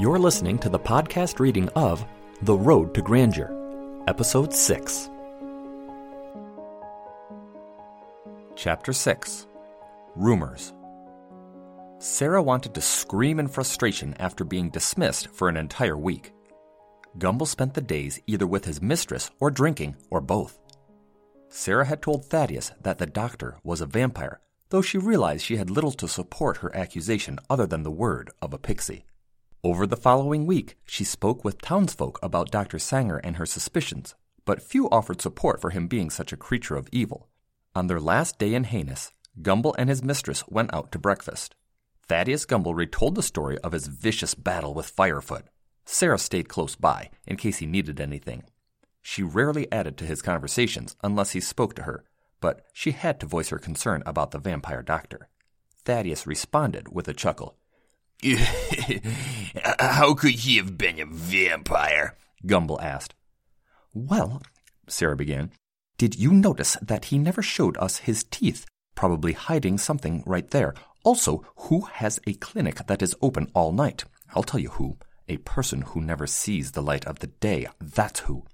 You're listening to the podcast reading of The Road to Grandeur, Episode 6. Chapter 6 Rumors. Sarah wanted to scream in frustration after being dismissed for an entire week. Gumble spent the days either with his mistress or drinking, or both. Sarah had told Thaddeus that the doctor was a vampire, though she realized she had little to support her accusation other than the word of a pixie. Over the following week, she spoke with townsfolk about Dr. Sangre and her suspicions, but few offered support for him being such a creature of evil. On their last day in Haines, Gumble and his mistress went out to breakfast. Thaddeus Gumble retold the story of his vicious battle with Firefoot. Sarah stayed close by in case he needed anything. She rarely added to his conversations unless he spoke to her, but she had to voice her concern about the vampire doctor. Thaddeus responded with a chuckle. How could he have been a vampire? Gumble asked. Well, Sarah began, did you notice that he never showed us his teeth, probably hiding something right there? Also, who has a clinic that is open all night? I'll tell you who. A person who never sees the light of the day. That's who.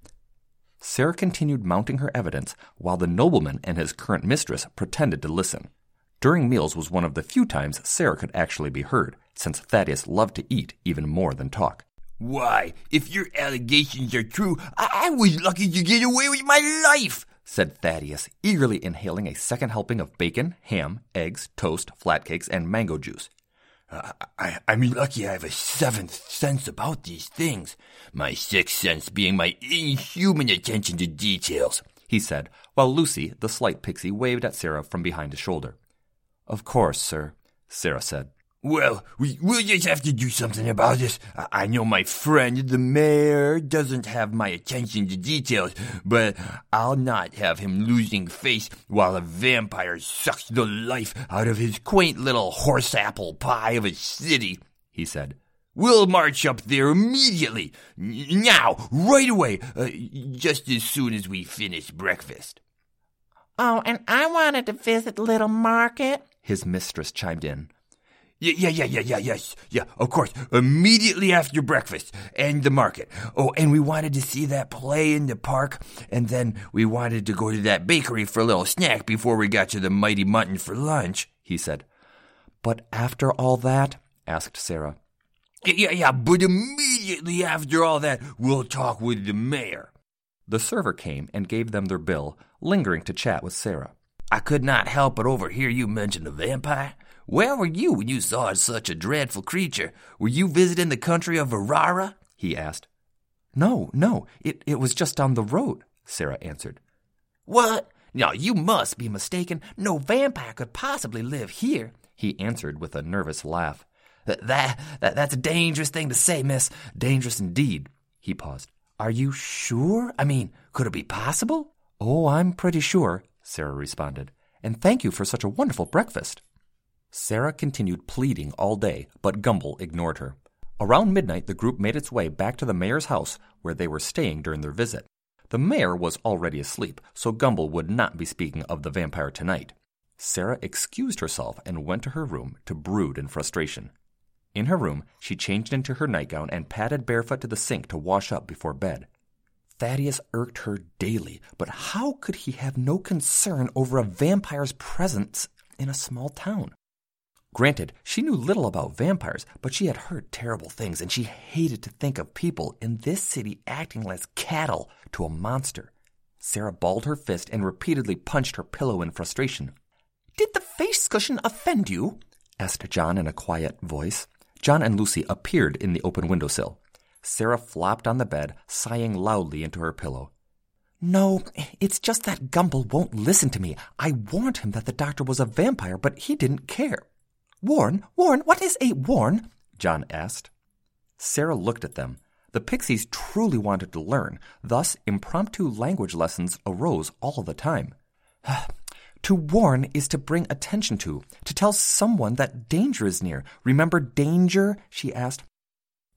Sarah continued mounting her evidence while the nobleman and his current mistress pretended to listen. During meals was one of the few times Sarah could actually be heard, since Thaddeus loved to eat even more than talk. Why, if your allegations are true, I, was lucky to get away with my life, said Thaddeus, eagerly inhaling a second helping of bacon, ham, eggs, toast, flatcakes, and mango juice. Uh, I, I'm lucky I have a seventh sense about these things, my sixth sense being my inhuman attention to details, he said, while Lucy, the slight pixie, waved at Sarah from behind his shoulder. Of course, sir, Sarah said. Well, we, we'll just have to do something about this. I, I know my friend, the mayor, doesn't have my attention to details, but I'll not have him losing face while a vampire sucks the life out of his quaint little horse apple pie of a city, he said. We'll march up there immediately. Now, right away, uh, just as soon as we finish breakfast. Oh, and I wanted to visit Little Market, his mistress chimed in. Yeah, yeah, yeah, yeah, yeah, yes, yeah, of course. Immediately after breakfast and the market. Oh, and we wanted to see that play in the park, and then we wanted to go to that bakery for a little snack before we got to the Mighty Mutton for lunch, he said. But after all that? asked Sarah. Yeah, yeah, yeah, but immediately after all that, we'll talk with the mayor. The server came and gave them their bill, lingering to chat with Sarah. I could not help but overhear you mention the vampire. Where were you when you saw such a dreadful creature? Were you visiting the country of Verara? he asked. No, no, it, it was just down the road, Sarah answered. What? Now, you must be mistaken. No vampire could possibly live here, he answered with a nervous laugh. That, that, that that's a dangerous thing to say, miss. Dangerous indeed. He paused. Are you sure? I mean, could it be possible? Oh, I'm pretty sure, Sarah responded. And thank you for such a wonderful breakfast. Sarah continued pleading all day, but Gumble ignored her. Around midnight, the group made its way back to the mayor's house where they were staying during their visit. The mayor was already asleep, so Gumble would not be speaking of the vampire tonight. Sarah excused herself and went to her room to brood in frustration. In her room, she changed into her nightgown and padded barefoot to the sink to wash up before bed. Thaddeus irked her daily, but how could he have no concern over a vampire's presence in a small town? Granted, she knew little about vampires, but she had heard terrible things, and she hated to think of people in this city acting like cattle to a monster. Sarah balled her fist and repeatedly punched her pillow in frustration. Did the face cushion offend you? asked John in a quiet voice. John and Lucy appeared in the open windowsill. Sarah flopped on the bed, sighing loudly into her pillow. No, it's just that Gumble won't listen to me. I warned him that the doctor was a vampire, but he didn't care. Warn, Warn, what is a warn? John asked. Sarah looked at them. The pixies truly wanted to learn, thus, impromptu language lessons arose all the time. to warn is to bring attention to, to tell someone that danger is near. Remember danger? she asked.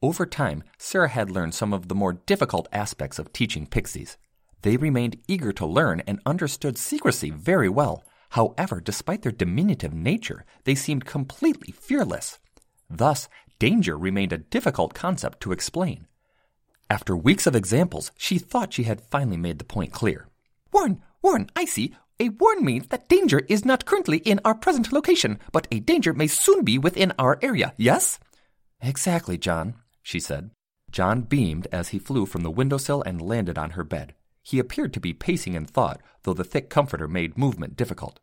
Over time, Sarah had learned some of the more difficult aspects of teaching pixies. They remained eager to learn and understood secrecy very well. However, despite their diminutive nature, they seemed completely fearless. Thus, danger remained a difficult concept to explain. After weeks of examples, she thought she had finally made the point clear. Warn, warn, I see. A warn means that danger is not currently in our present location, but a danger may soon be within our area, yes? Exactly, John, she said. John beamed as he flew from the windowsill and landed on her bed. He appeared to be pacing in thought, though the thick comforter made movement difficult.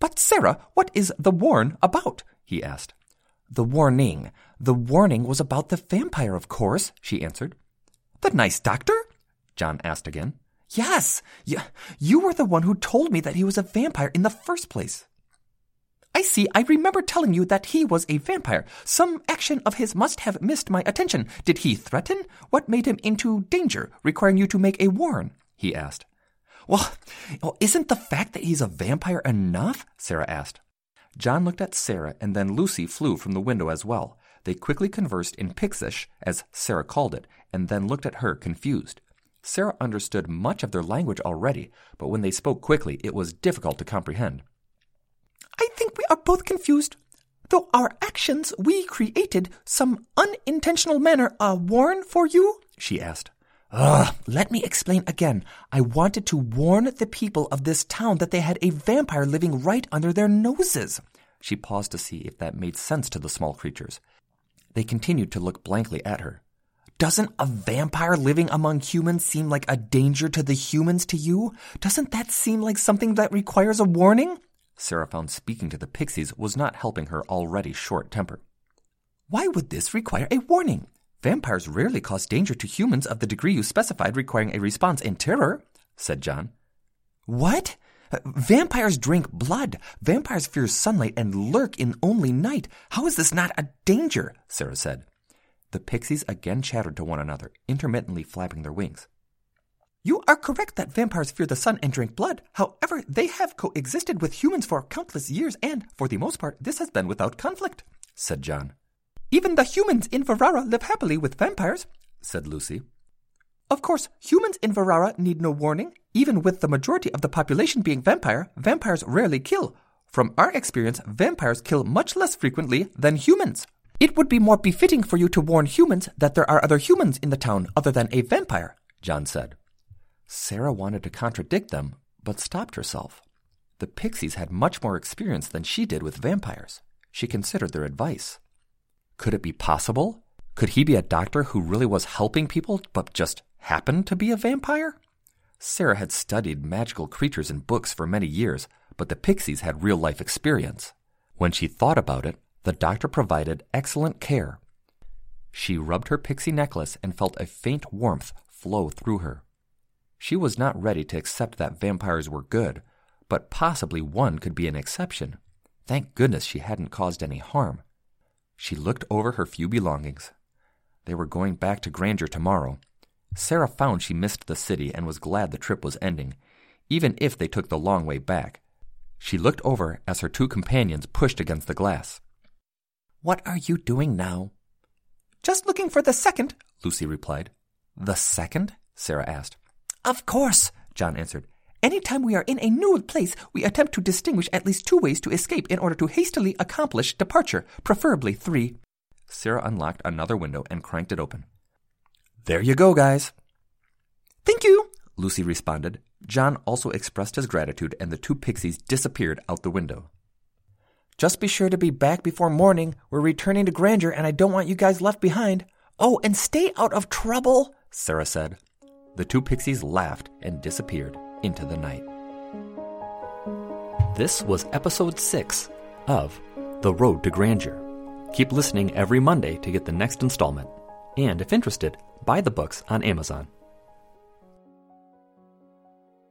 But, Sarah, what is the warn about? he asked. The warning. The warning was about the vampire, of course, she answered. The nice doctor? John asked again. Yes, you, you were the one who told me that he was a vampire in the first place. I see, I remember telling you that he was a vampire. Some action of his must have missed my attention. Did he threaten? What made him into danger, requiring you to make a warn? he asked. Well, well, isn't the fact that he's a vampire enough? Sarah asked. John looked at Sarah, and then Lucy flew from the window as well. They quickly conversed in Pixish, as Sarah called it, and then looked at her confused. Sarah understood much of their language already, but when they spoke quickly, it was difficult to comprehend. I think we are both confused. Though our actions we created some unintentional manner a warn for you? she asked. Ugh, let me explain again. I wanted to warn the people of this town that they had a vampire living right under their noses. She paused to see if that made sense to the small creatures. They continued to look blankly at her. Doesn't a vampire living among humans seem like a danger to the humans to you? Doesn't that seem like something that requires a warning? Sarah found speaking to the pixies was not helping her already short temper. Why would this require a warning? Vampires rarely cause danger to humans of the degree you specified requiring a response in terror, said John. What? Vampires drink blood. Vampires fear sunlight and lurk in only night. How is this not a danger? Sarah said. The pixies again chattered to one another, intermittently flapping their wings. You are correct that vampires fear the sun and drink blood. However, they have coexisted with humans for countless years, and, for the most part, this has been without conflict, said John. Even the humans in Verara live happily with vampires, said Lucy. Of course, humans in Verara need no warning. Even with the majority of the population being vampire, vampires rarely kill. From our experience, vampires kill much less frequently than humans. It would be more befitting for you to warn humans that there are other humans in the town other than a vampire, John said. Sarah wanted to contradict them, but stopped herself. The pixies had much more experience than she did with vampires. She considered their advice. Could it be possible? Could he be a doctor who really was helping people but just happened to be a vampire? Sarah had studied magical creatures in books for many years, but the pixies had real life experience. When she thought about it, the doctor provided excellent care. She rubbed her pixie necklace and felt a faint warmth flow through her. She was not ready to accept that vampires were good, but possibly one could be an exception. Thank goodness she hadn't caused any harm. She looked over her few belongings. They were going back to Grandeur tomorrow. Sarah found she missed the city and was glad the trip was ending, even if they took the long way back. She looked over as her two companions pushed against the glass. What are you doing now? Just looking for the second, Lucy replied. The second? Sarah asked. Of course, John answered. Anytime we are in a new place, we attempt to distinguish at least two ways to escape in order to hastily accomplish departure, preferably three. Sarah unlocked another window and cranked it open. There you go, guys. Thank you, Lucy responded. John also expressed his gratitude, and the two pixies disappeared out the window. Just be sure to be back before morning. We're returning to Grandeur, and I don't want you guys left behind. Oh, and stay out of trouble, Sarah said. The two pixies laughed and disappeared into the night. This was episode 6 of The Road to Grandeur. Keep listening every Monday to get the next installment. And if interested, buy the books on Amazon.